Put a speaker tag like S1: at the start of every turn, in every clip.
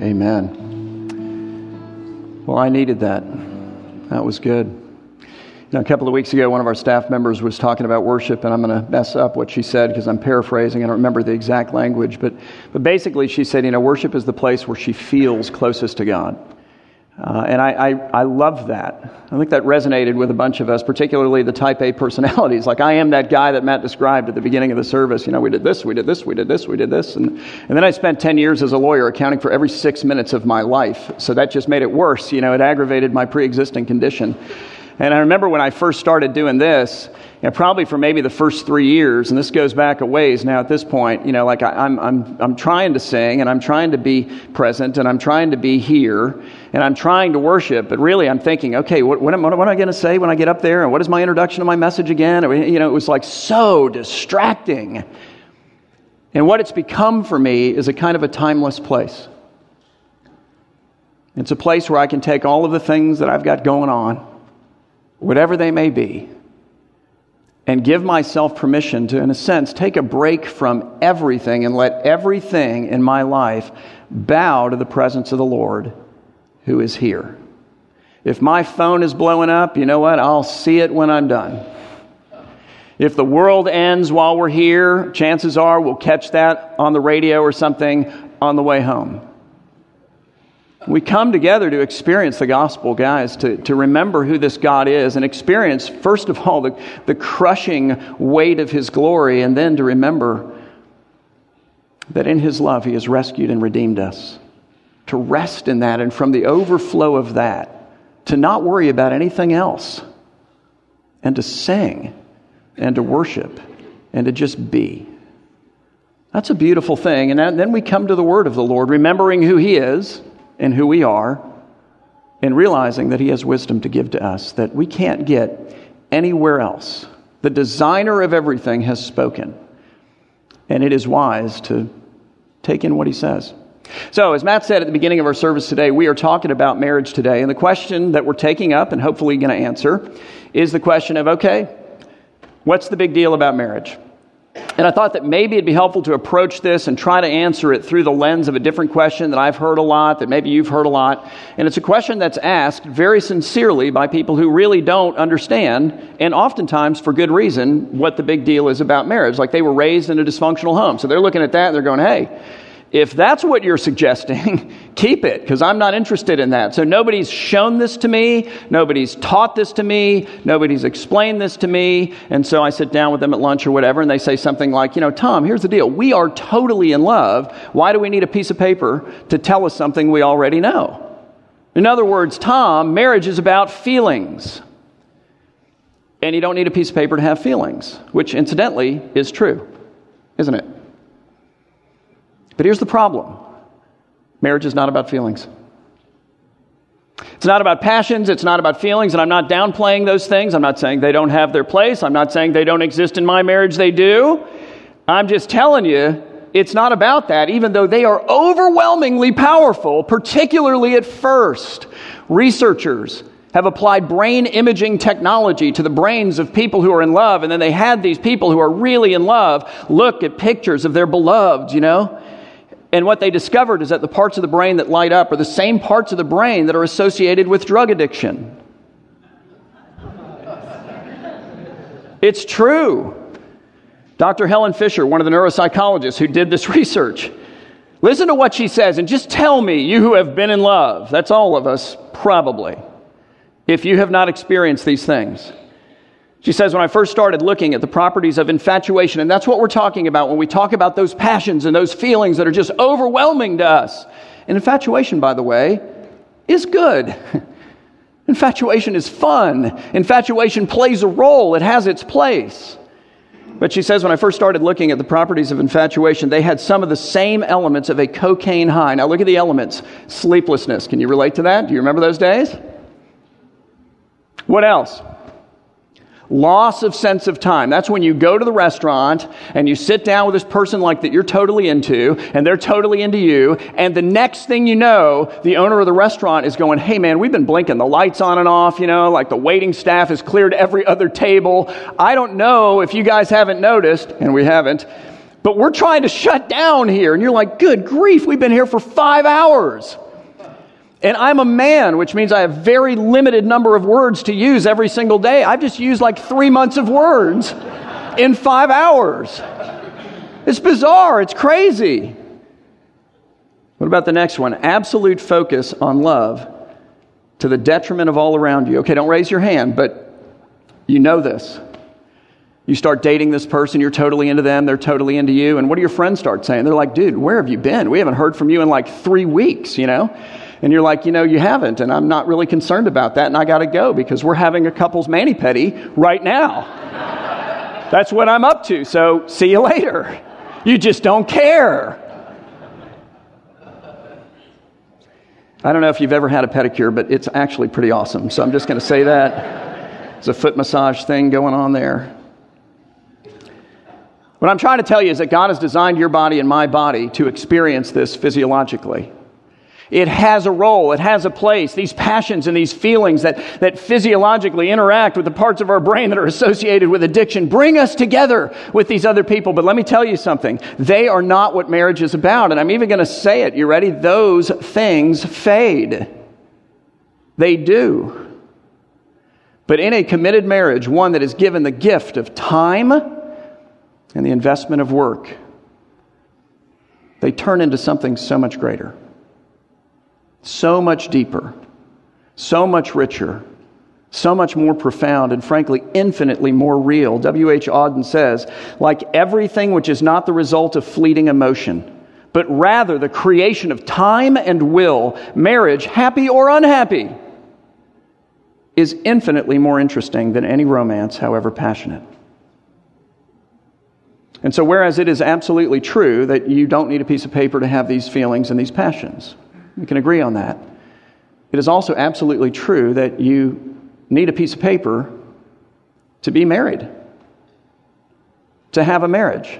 S1: Amen. Well, I needed that. That was good. You know, a couple of weeks ago, one of our staff members was talking about worship, and I'm going to mess up what she said because I'm paraphrasing. I don't remember the exact language, but, but basically, she said, you know, worship is the place where she feels closest to God. Uh, and I, I, I love that. I think that resonated with a bunch of us, particularly the type A personalities. Like, I am that guy that Matt described at the beginning of the service. You know, we did this, we did this, we did this, we did this. And, and then I spent 10 years as a lawyer accounting for every six minutes of my life. So that just made it worse. You know, it aggravated my pre existing condition. And I remember when I first started doing this, you know, probably for maybe the first three years, and this goes back a ways now at this point, you know, like I, I'm, I'm, I'm trying to sing and I'm trying to be present and I'm trying to be here and I'm trying to worship, but really I'm thinking, okay, what, what am, what am I going to say when I get up there? And what is my introduction to my message again? You know, it was like so distracting. And what it's become for me is a kind of a timeless place. It's a place where I can take all of the things that I've got going on, whatever they may be, and give myself permission to, in a sense, take a break from everything and let everything in my life bow to the presence of the Lord who is here. If my phone is blowing up, you know what? I'll see it when I'm done. If the world ends while we're here, chances are we'll catch that on the radio or something on the way home. We come together to experience the gospel, guys, to, to remember who this God is and experience, first of all, the, the crushing weight of his glory, and then to remember that in his love he has rescued and redeemed us. To rest in that and from the overflow of that, to not worry about anything else, and to sing and to worship and to just be. That's a beautiful thing. And then we come to the word of the Lord, remembering who he is and who we are, and realizing that He has wisdom to give to us that we can't get anywhere else. The designer of everything has spoken, and it is wise to take in what He says. So, as Matt said at the beginning of our service today, we are talking about marriage today. And the question that we're taking up and hopefully going to answer is the question of okay, what's the big deal about marriage? And I thought that maybe it'd be helpful to approach this and try to answer it through the lens of a different question that I've heard a lot, that maybe you've heard a lot. And it's a question that's asked very sincerely by people who really don't understand, and oftentimes for good reason, what the big deal is about marriage. Like they were raised in a dysfunctional home. So they're looking at that and they're going, hey, if that's what you're suggesting, keep it, because I'm not interested in that. So nobody's shown this to me, nobody's taught this to me, nobody's explained this to me. And so I sit down with them at lunch or whatever, and they say something like, You know, Tom, here's the deal. We are totally in love. Why do we need a piece of paper to tell us something we already know? In other words, Tom, marriage is about feelings. And you don't need a piece of paper to have feelings, which incidentally is true, isn't it? But here's the problem marriage is not about feelings. It's not about passions, it's not about feelings, and I'm not downplaying those things. I'm not saying they don't have their place. I'm not saying they don't exist in my marriage, they do. I'm just telling you, it's not about that, even though they are overwhelmingly powerful, particularly at first. Researchers have applied brain imaging technology to the brains of people who are in love, and then they had these people who are really in love look at pictures of their beloved, you know? And what they discovered is that the parts of the brain that light up are the same parts of the brain that are associated with drug addiction. It's true. Dr. Helen Fisher, one of the neuropsychologists who did this research, listen to what she says and just tell me, you who have been in love, that's all of us, probably, if you have not experienced these things. She says, when I first started looking at the properties of infatuation, and that's what we're talking about when we talk about those passions and those feelings that are just overwhelming to us. And infatuation, by the way, is good. Infatuation is fun. Infatuation plays a role, it has its place. But she says, when I first started looking at the properties of infatuation, they had some of the same elements of a cocaine high. Now, look at the elements sleeplessness. Can you relate to that? Do you remember those days? What else? Loss of sense of time. That's when you go to the restaurant and you sit down with this person like that you're totally into and they're totally into you. And the next thing you know, the owner of the restaurant is going, Hey man, we've been blinking the lights on and off, you know, like the waiting staff has cleared every other table. I don't know if you guys haven't noticed, and we haven't, But we're trying to shut down here. And you're like, good grief, we've been here for five hours. And I'm a man, which means I have very limited number of words to use every single day. I've just used like three months of words in five hours. It's bizarre. It's crazy. What about the next one? Absolute focus on love to the detriment of all around you. Okay, don't raise your hand, but you know this. You start dating this person, you're totally into them, they're totally into you, and what do your friends start saying? They're like, dude, where have you been? We haven't heard from you in like three weeks, you know? And you're like, you know, you haven't, and I'm not really concerned about that, and I gotta go because we're having a couple's mani pedi right now. That's what I'm up to, so see you later. You just don't care. I don't know if you've ever had a pedicure, but it's actually pretty awesome. So I'm just going to say that. It's a foot massage thing going on there. What I'm trying to tell you is that God has designed your body and my body to experience this physiologically. It has a role, it has a place. These passions and these feelings that, that physiologically interact with the parts of our brain that are associated with addiction bring us together with these other people. But let me tell you something they are not what marriage is about. And I'm even going to say it. You ready? Those things fade. They do. But in a committed marriage, one that is given the gift of time and the investment of work, they turn into something so much greater so much deeper, so much richer, so much more profound, and frankly, infinitely more real. W.H. Auden says, like everything which is not the result of fleeting emotion, but rather the creation of time and will, marriage, happy or unhappy, is infinitely more interesting than any romance, however passionate. And so, whereas it is absolutely true that you don't need a piece of paper to have these feelings and these passions, we can agree on that. It is also absolutely true that you need a piece of paper to be married, to have a marriage.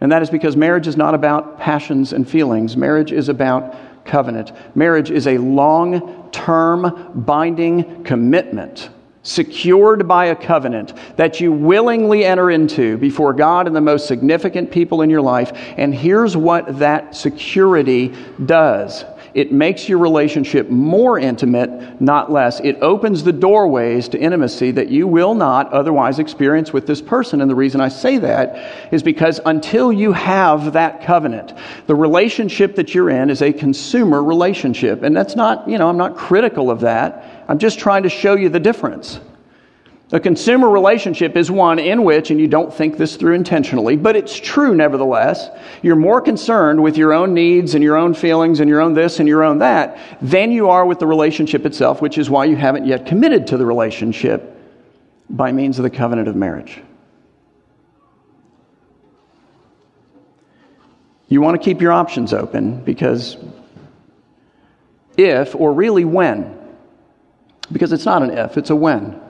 S1: And that is because marriage is not about passions and feelings. Marriage is about covenant. Marriage is a long term binding commitment secured by a covenant that you willingly enter into before God and the most significant people in your life. And here's what that security does it makes your relationship more intimate, not less. It opens the doorways to intimacy that you will not otherwise experience with this person. And the reason I say that is because until you have that covenant, the relationship that you're in is a consumer relationship. And that's not, you know, I'm not critical of that. I'm just trying to show you the difference. A consumer relationship is one in which, and you don't think this through intentionally, but it's true nevertheless, you're more concerned with your own needs and your own feelings and your own this and your own that than you are with the relationship itself, which is why you haven't yet committed to the relationship by means of the covenant of marriage. You want to keep your options open because if, or really when, because it's not an if, it's a when.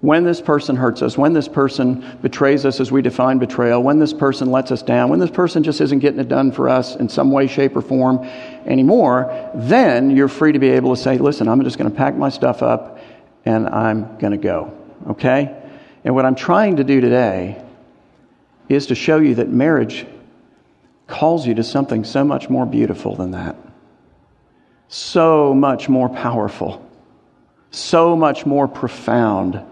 S1: When this person hurts us, when this person betrays us as we define betrayal, when this person lets us down, when this person just isn't getting it done for us in some way, shape, or form anymore, then you're free to be able to say, listen, I'm just going to pack my stuff up and I'm going to go. Okay? And what I'm trying to do today is to show you that marriage calls you to something so much more beautiful than that, so much more powerful so much more profound,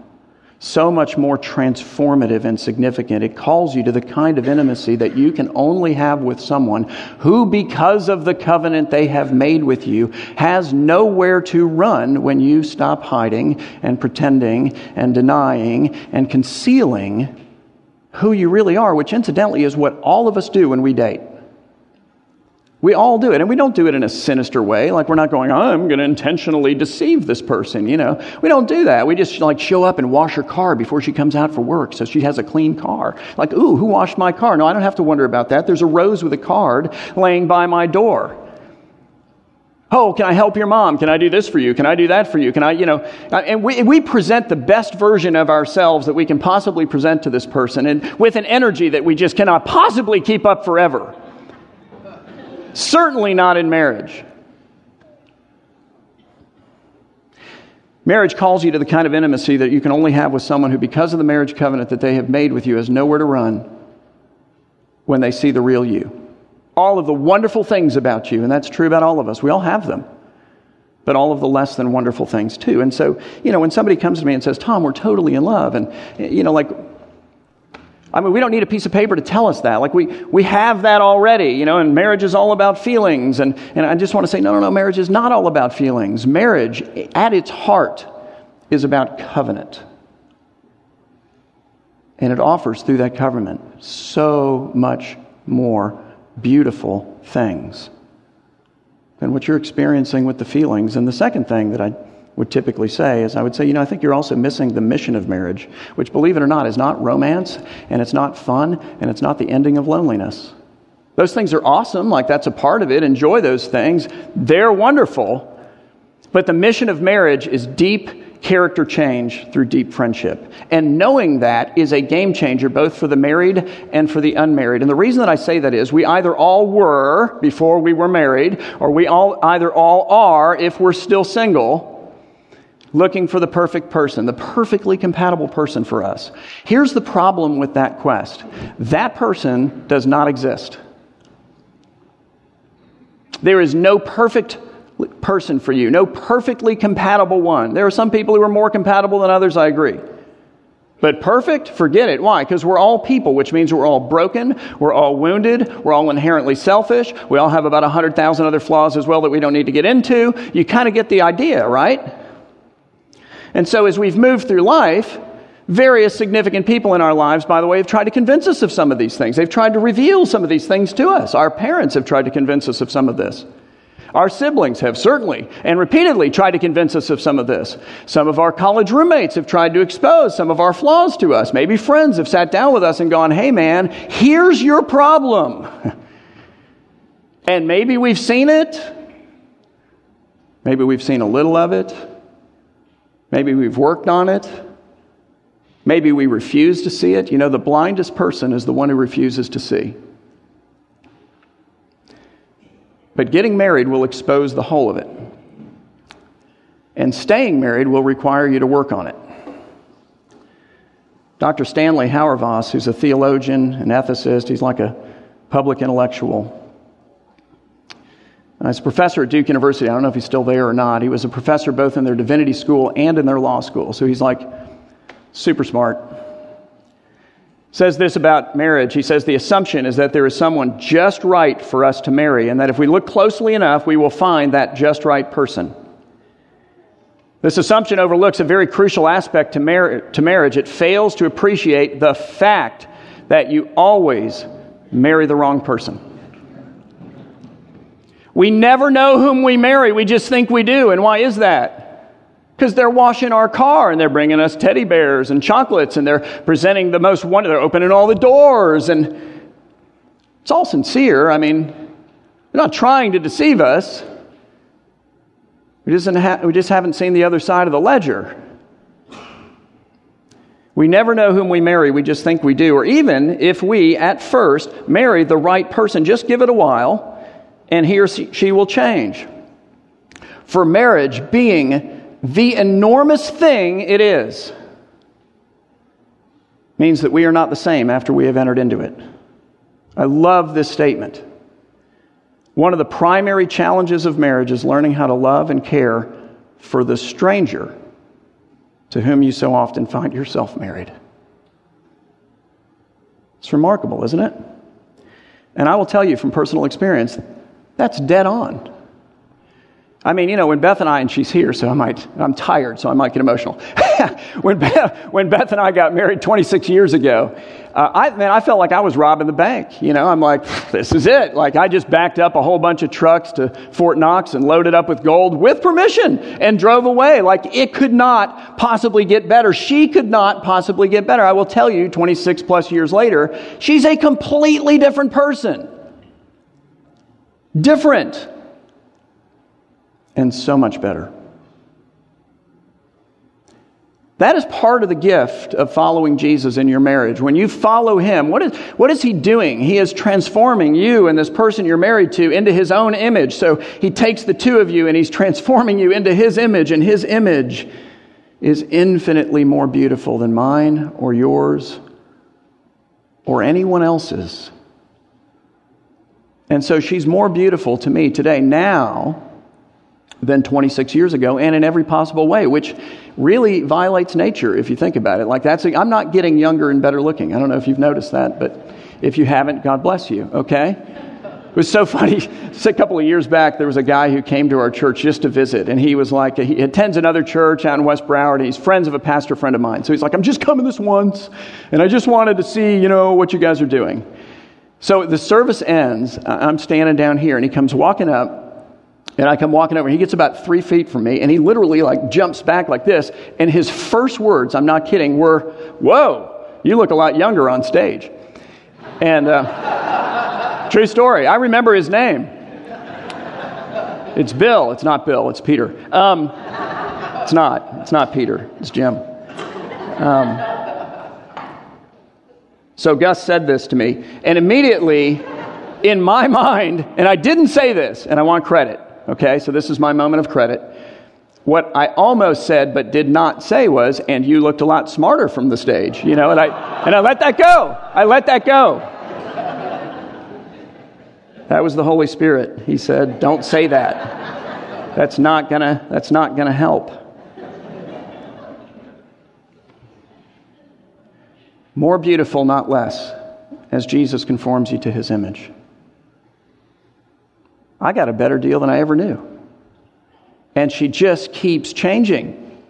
S1: so much more transformative and significant. It calls you to the kind of intimacy that you can only have with someone who, because of the covenant they have made with you, has nowhere to run when you stop hiding and pretending and denying and concealing who you really are, which incidentally is what all of us do when we date. We all do it, and we don't do it in a sinister way. Like we're not going, I'm going to intentionally deceive this person. You know, we don't do that. We just like show up and wash her car before she comes out for work, so she has a clean car. Like, ooh, who washed my car? No, I don't have to wonder about that. There's a rose with a card laying by my door. Oh, can I help your mom? Can I do this for you? Can I do that for you? Can I, you know, uh, and we, we present the best version of ourselves that we can possibly present to this person and with an energy that we just cannot possibly keep up forever. Certainly not in marriage. Marriage calls you to the kind of intimacy that you can only have with someone who, because of the marriage covenant that they have made with you, has nowhere to run when they see the real you. All of the wonderful things about you, and that's true about all of us. We all have them. But all of the less than wonderful things too. And so, you know, when somebody comes to me and says, Tom, we're totally in love, and, you know, like, I mean, we don't need a piece of paper to tell us that. Like, we, we have that already, you know, and marriage is all about feelings. And, and I just want to say, no, no, no, marriage is not all about feelings. Marriage, at its heart, is about covenant. And it offers through that covenant so much more beautiful things than what you're experiencing with the feelings. And the second thing that I would typically say is I would say, you know, I think you're also missing the mission of marriage, which, believe it or not, is not romance, and it's not fun, and it's not the ending of loneliness. Those things are awesome, like that's a part of it. Enjoy those things. They're wonderful. But the mission of marriage is deep character change through deep friendship. And knowing that is a game changer both for the married and for the unmarried. And the reason that I say that is we either all were before we were married, or we all either all are if we're still single. Looking for the perfect person, the perfectly compatible person for us. Here's the problem with that quest that person does not exist. There is no perfect person for you, no perfectly compatible one. There are some people who are more compatible than others, I agree. But perfect? Forget it. Why? Because we're all people, which means we're all broken, we're all wounded, we're all inherently selfish, we all have about 100,000 other flaws as well that we don't need to get into. You kind of get the idea, right? And so as we've moved through life, various significant people in our lives, by the way, have tried to convince us of some of these things. They've tried to reveal some of these things to us. Our parents have tried to convince us of some of this. Our siblings have certainly and repeatedly tried to convince us of some of this. Some of our college roommates have tried to expose some of our flaws to us. Maybe friends have sat down with us and gone, hey man, here's your problem. and maybe we've seen it. Maybe we've seen a little of it. Maybe we've worked on it. Maybe we refuse to see it. You know, the blindest person is the one who refuses to see. But getting married will expose the whole of it. And staying married will require you to work on it. Dr. Stanley Hauerwas, who's a theologian, an ethicist, he's like a public intellectual. Uh, he's a professor at Duke University. I don't know if he's still there or not. He was a professor both in their divinity school and in their law school. So he's like super smart says this about marriage. He says the assumption is that there is someone just right for us to marry, and that if we look closely enough, we will find that just right person. This assumption overlooks a very crucial aspect to, mar- to marriage. It fails to appreciate the fact that you always marry the wrong person. We never know whom we marry, we just think we do. And why is that? Because they're washing our car and they're bringing us teddy bears and chocolates and they're presenting the most wonderful, they're opening all the doors and it's all sincere. I mean, they're not trying to deceive us. We just, ha- we just haven't seen the other side of the ledger. We never know whom we marry, we just think we do. Or even if we, at first, marry the right person, just give it a while and he or she will change. For marriage being the enormous thing it is means that we are not the same after we have entered into it. I love this statement. One of the primary challenges of marriage is learning how to love and care for the stranger to whom you so often find yourself married. It's remarkable, isn't it? And I will tell you from personal experience, that's dead on. I mean, you know, when Beth and I, and she's here, so I might, I'm tired, so I might get emotional. when, Beth, when Beth and I got married 26 years ago, uh, I, man, I felt like I was robbing the bank. You know, I'm like, this is it. Like, I just backed up a whole bunch of trucks to Fort Knox and loaded up with gold with permission and drove away. Like, it could not possibly get better. She could not possibly get better. I will tell you, 26 plus years later, she's a completely different person. Different and so much better. That is part of the gift of following Jesus in your marriage. When you follow him, what is, what is he doing? He is transforming you and this person you're married to into his own image. So he takes the two of you and he's transforming you into his image, and his image is infinitely more beautiful than mine or yours or anyone else's. And so she's more beautiful to me today now than 26 years ago and in every possible way, which really violates nature if you think about it. Like that's, i I'm not getting younger and better looking. I don't know if you've noticed that, but if you haven't, God bless you, okay? It was so funny. a couple of years back, there was a guy who came to our church just to visit, and he was like, he attends another church out in West Broward, and he's friends of a pastor friend of mine. So he's like, I'm just coming this once, and I just wanted to see, you know, what you guys are doing. So the service ends. I'm standing down here, and he comes walking up, and I come walking over. He gets about three feet from me, and he literally like jumps back like this. And his first words, I'm not kidding, were, "Whoa, you look a lot younger on stage." And uh, true story. I remember his name. It's Bill. It's not Bill. It's Peter. Um, it's not. It's not Peter. It's Jim. Um, so Gus said this to me, and immediately, in my mind, and I didn't say this, and I want credit. Okay, so this is my moment of credit. What I almost said but did not say was, and you looked a lot smarter from the stage, you know, and I, and I let that go. I let that go. That was the Holy Spirit. He said, don't say that. That's not gonna, that's not gonna help. More beautiful, not less, as Jesus conforms you to his image. I got a better deal than I ever knew. And she just keeps changing.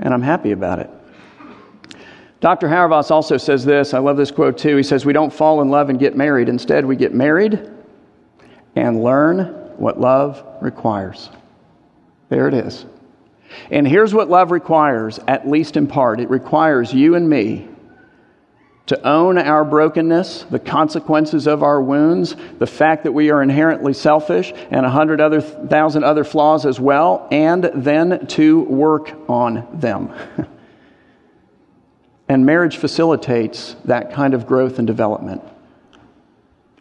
S1: And I'm happy about it. Dr. Hauerwas also says this. I love this quote too. He says, We don't fall in love and get married. Instead, we get married and learn what love requires. There it is. And here's what love requires, at least in part it requires you and me to own our brokenness, the consequences of our wounds, the fact that we are inherently selfish, and a hundred other thousand other flaws as well, and then to work on them. and marriage facilitates that kind of growth and development.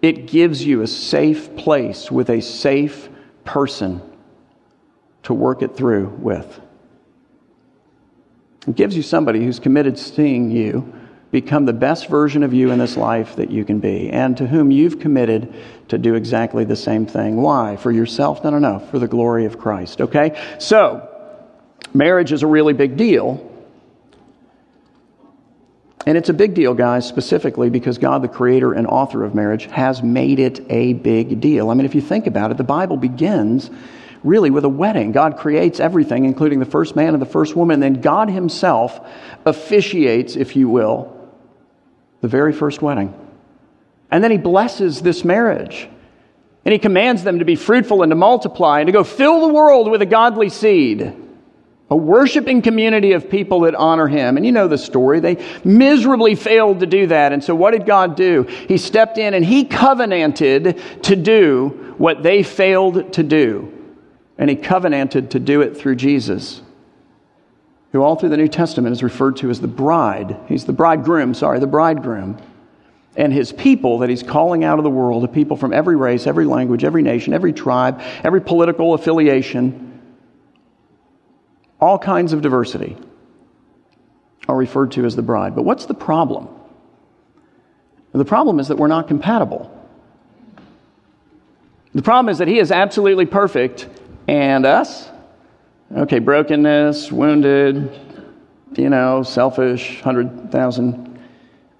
S1: It gives you a safe place with a safe person to work it through with. It gives you somebody who's committed to seeing you become the best version of you in this life that you can be, and to whom you've committed to do exactly the same thing. Why? For yourself? No, no, no. For the glory of Christ. Okay? So, marriage is a really big deal. And it's a big deal, guys, specifically because God, the creator and author of marriage, has made it a big deal. I mean, if you think about it, the Bible begins really with a wedding. God creates everything, including the first man and the first woman. Then God Himself officiates, if you will, the very first wedding. And then He blesses this marriage. And He commands them to be fruitful and to multiply and to go fill the world with a godly seed. A worshiping community of people that honor him. And you know the story. They miserably failed to do that. And so what did God do? He stepped in and he covenanted to do what they failed to do and he covenanted to do it through Jesus, who all through the New Testament is referred to as the bride. He's the bridegroom, sorry, the bridegroom. And his people that he's calling out of the world, a people from every race, every language, every nation, every tribe, every political affiliation, all kinds of diversity are referred to as the bride. But what's the problem? The problem is that we're not compatible. The problem is that he is absolutely perfect and us? Okay, brokenness, wounded, you know, selfish, 100,000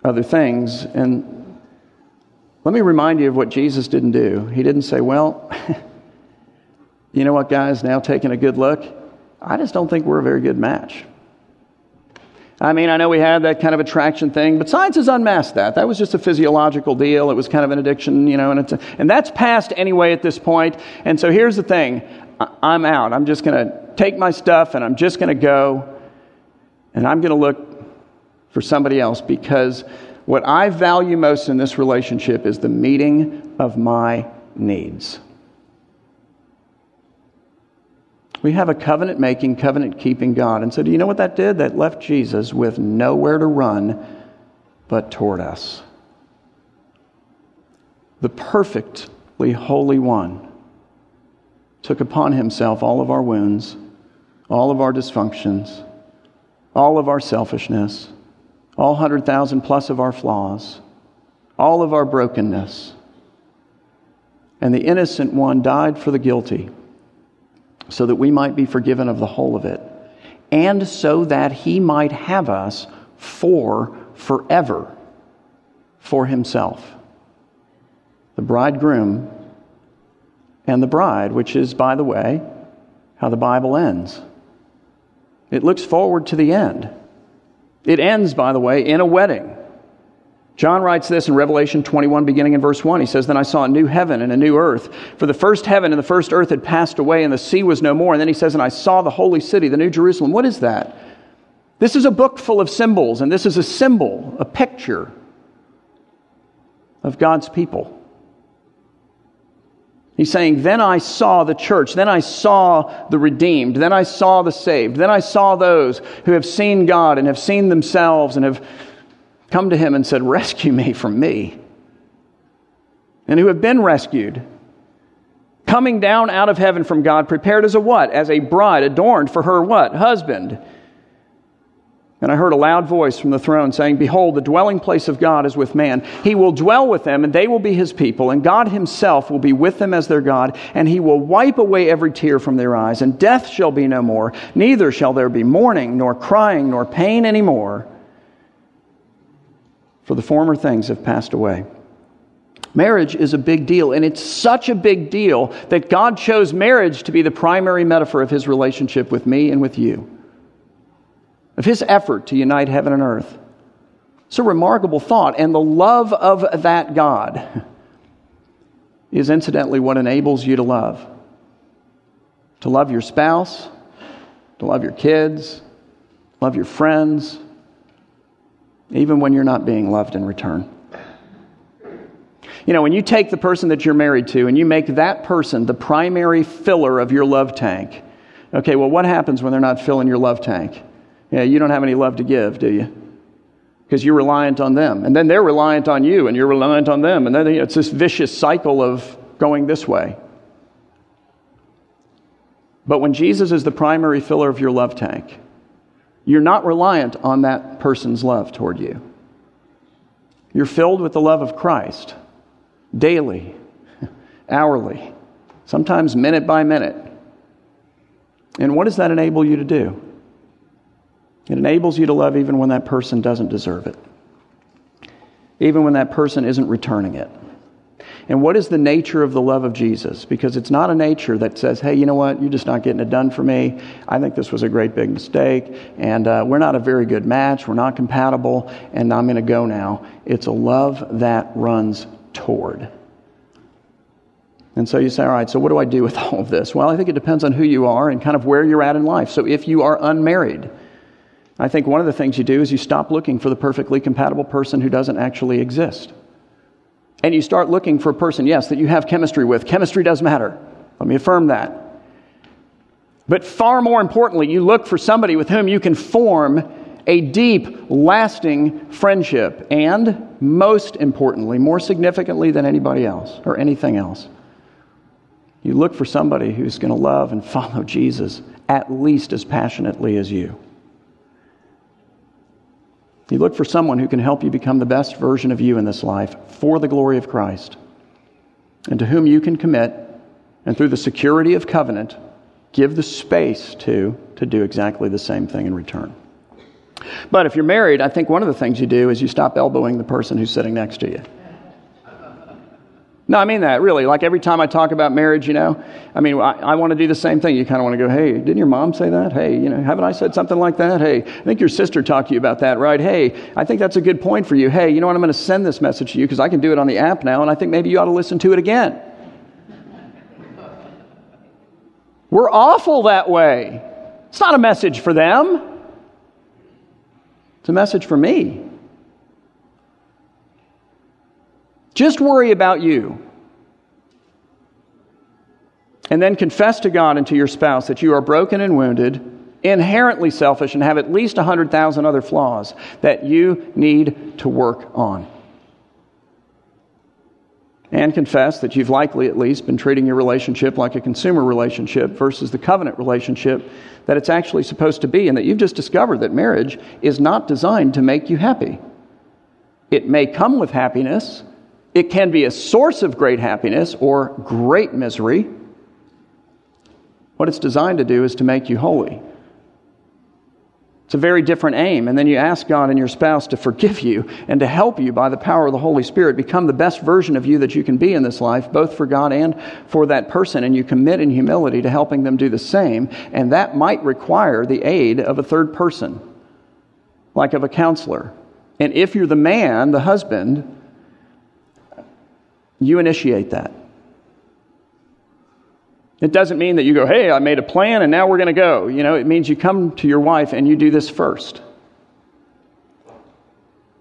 S1: other things. And let me remind you of what Jesus didn't do. He didn't say, well, you know what, guys, now taking a good look, I just don't think we're a very good match. I mean, I know we had that kind of attraction thing, but science has unmasked that. That was just a physiological deal. It was kind of an addiction, you know, and, and that's past anyway at this point. And so here's the thing I'm out. I'm just going to take my stuff and I'm just going to go and I'm going to look for somebody else because what I value most in this relationship is the meeting of my needs. We have a covenant making, covenant keeping God. And so, do you know what that did? That left Jesus with nowhere to run but toward us. The perfectly holy one took upon himself all of our wounds, all of our dysfunctions, all of our selfishness, all 100,000 plus of our flaws, all of our brokenness, and the innocent one died for the guilty, so that we might be forgiven of the whole of it, and so that he might have us for forever for himself. The bridegroom and the bride, which is, by the way, how the Bible ends. It looks forward to the end. It ends, by the way, in a wedding. John writes this in Revelation 21, beginning in verse 1. He says, Then I saw a new heaven and a new earth. For the first heaven and the first earth had passed away, and the sea was no more. And then he says, And I saw the holy city, the new Jerusalem. What is that? This is a book full of symbols, and this is a symbol, a picture of God's people. He's saying, Then I saw the church, then I saw the redeemed, then I saw the saved, then I saw those who have seen God and have seen themselves and have come to Him and said, Rescue me from me. And who have been rescued. Coming down out of heaven from God, prepared as a what? As a bride adorned for her what? Husband. And I heard a loud voice from the throne saying, Behold, the dwelling place of God is with man. He will dwell with them, and they will be his people, and God himself will be with them as their God, and he will wipe away every tear from their eyes, and death shall be no more. Neither shall there be mourning, nor crying, nor pain any more, for the former things have passed away. Marriage is a big deal, and it's such a big deal that God chose marriage to be the primary metaphor of his relationship with me and with you of his effort to unite heaven and earth. It's a remarkable thought, and the love of that God is incidentally what enables you to love. To love your spouse, to love your kids, love your friends, even when you're not being loved in return. You know, when you take the person that you're married to and you make that person the primary filler of your love tank, okay, well, what happens when they're not filling your love tank? Yeah, you don't have any love to give, do you? Because you're reliant on them. And then they're reliant on you, and you're reliant on them. And then it's this vicious cycle of going this way. But when Jesus is the primary filler of your love tank, you're not reliant on that person's love toward you. You're filled with the love of Christ daily, hourly, sometimes minute by minute. And what does that enable you to do? It enables you to love even when that person doesn't deserve it, even when that person isn't returning it. And what is the nature of the love of Jesus? Because it's not a nature that says, hey, you know what, you're just not getting it done for me. I think this was a great big mistake, and uh, we're not a very good match, we're not compatible, and I'm going to go now. It's a love that runs toward. And so you say, all right, so what do I do with all of this? Well, I think it depends on who you are and kind of where you're at in life. So if you are unmarried, I think one of the things you do is you stop looking for the perfectly compatible person who doesn't actually exist. And you start looking for a person, yes, that you have chemistry with. Chemistry does matter. Let me affirm that. But far more importantly, you look for somebody with whom you can form a deep, lasting friendship. And most importantly, more significantly than anybody else or anything else, you look for somebody who's going to love and follow Jesus at least as passionately as you. You look for someone who can help you become the best version of you in this life for the glory of Christ, and to whom you can commit, and through the security of covenant, give the space to, to do exactly the same thing in return. But if you're married, I think one of the things you do is you stop elbowing the person who's sitting next to you. No, I mean that, really. Like every time I talk about marriage, you know, I mean, I, I want to do the same thing. You kind of want to go, hey, didn't your mom say that? Hey, you know, haven't I said something like that? Hey, I think your sister talked to you about that, right? Hey, I think that's a good point for you. Hey, you know what? I'm going to send this message to you because I can do it on the app now, and I think maybe you ought to listen to it again. We're awful that way. It's not a message for them, it's a message for me. Just worry about you. And then confess to God and to your spouse that you are broken and wounded, inherently selfish, and have at least 100,000 other flaws that you need to work on. And confess that you've likely at least been treating your relationship like a consumer relationship versus the covenant relationship that it's actually supposed to be, and that you've just discovered that marriage is not designed to make you happy. It may come with happiness, It can be a source of great happiness or great misery. What it's designed to do is to make you holy. It's a very different aim. And then you ask God and your spouse to forgive you and to help you by the power of the Holy Spirit become the best version of you that you can be in this life, both for God and for that person. And you commit in humility to helping them do the same. And that might require the aid of a third person, like of a counselor. And if you're the man, the husband, you initiate that. It doesn't mean that you go, hey, I made a plan and now we're going to go. You know, it means you come to your wife and you do this first.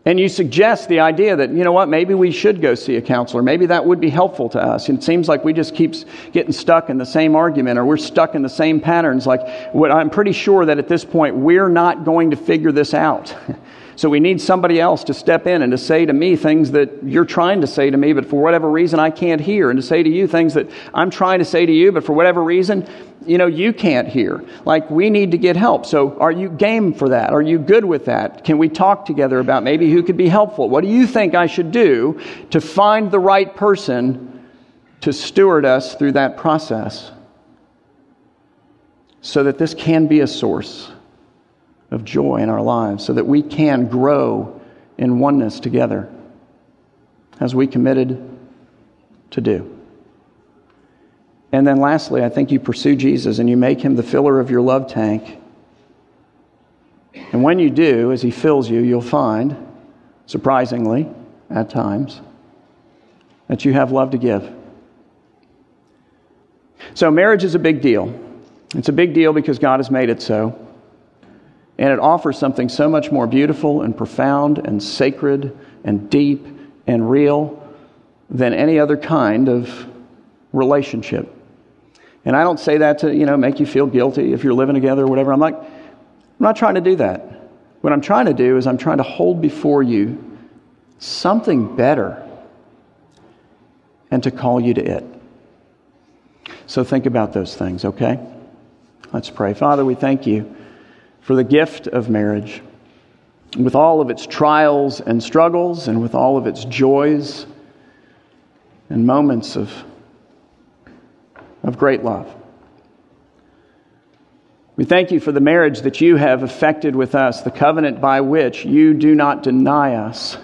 S1: And you suggest the idea that, you know what, maybe we should go see a counselor. Maybe that would be helpful to us. And it seems like we just keep getting stuck in the same argument or we're stuck in the same patterns. Like, what I'm pretty sure that at this point, we're not going to figure this out. So we need somebody else to step in and to say to me things that you're trying to say to me, but for whatever reason I can't hear, and to say to you things that I'm trying to say to you, but for whatever reason, you know, you can't hear. Like we need to get help. So are you game for that? Are you good with that? Can we talk together about maybe who could be helpful? What do you think I should do to find the right person to steward us through that process? So that this can be a source of joy in our lives so that we can grow in oneness together as we committed to do. And then lastly, I think you pursue Jesus and you make him the filler of your love tank. And when you do, as he fills you, you'll find, surprisingly, at times, that you have love to give. So, marriage is a big deal. It's a big deal because God has made it so. And it offers something so much more beautiful and profound and sacred and deep and real than any other kind of relationship. And I don't say that to, you know, make you feel guilty if you're living together or whatever. I'm like, I'm not trying to do that. What I'm trying to do is I'm trying to hold before you something better and to call you to it. So think about those things, okay? Let's pray. Father, we thank you for the gift of marriage, with all of its trials and struggles, and with all of its joys and moments of, of great love. We thank you for the marriage that you have effected with us, the covenant by which you do not deny us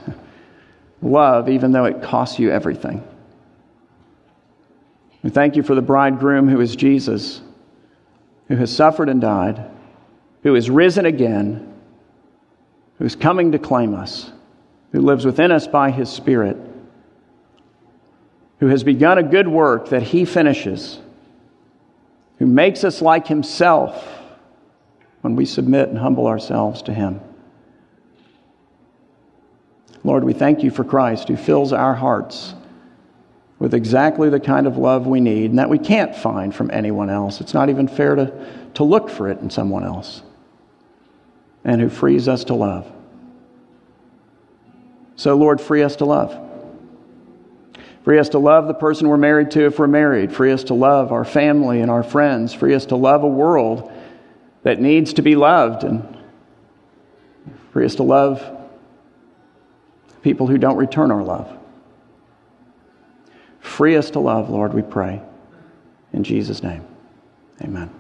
S1: love, even though it costs you everything. We thank you for the bridegroom who is Jesus, who has suffered and died who is risen again, who's coming to claim us, who lives within us by his Spirit, who has begun a good work that he finishes, who makes us like himself when we submit and humble ourselves to him. Lord, we thank you for Christ who fills our hearts with exactly the kind of love we need and that we can't find from anyone else. It's not even fair to, to look for it in someone else and who frees us to love. So, Lord, free us to love. Free us to love the person we're married to if we're married. Free us to love our family and our friends. Free us to love a world that needs to be loved. And free us to love people who don't return our love. Free us to love, Lord, we pray. In Jesus' name, amen.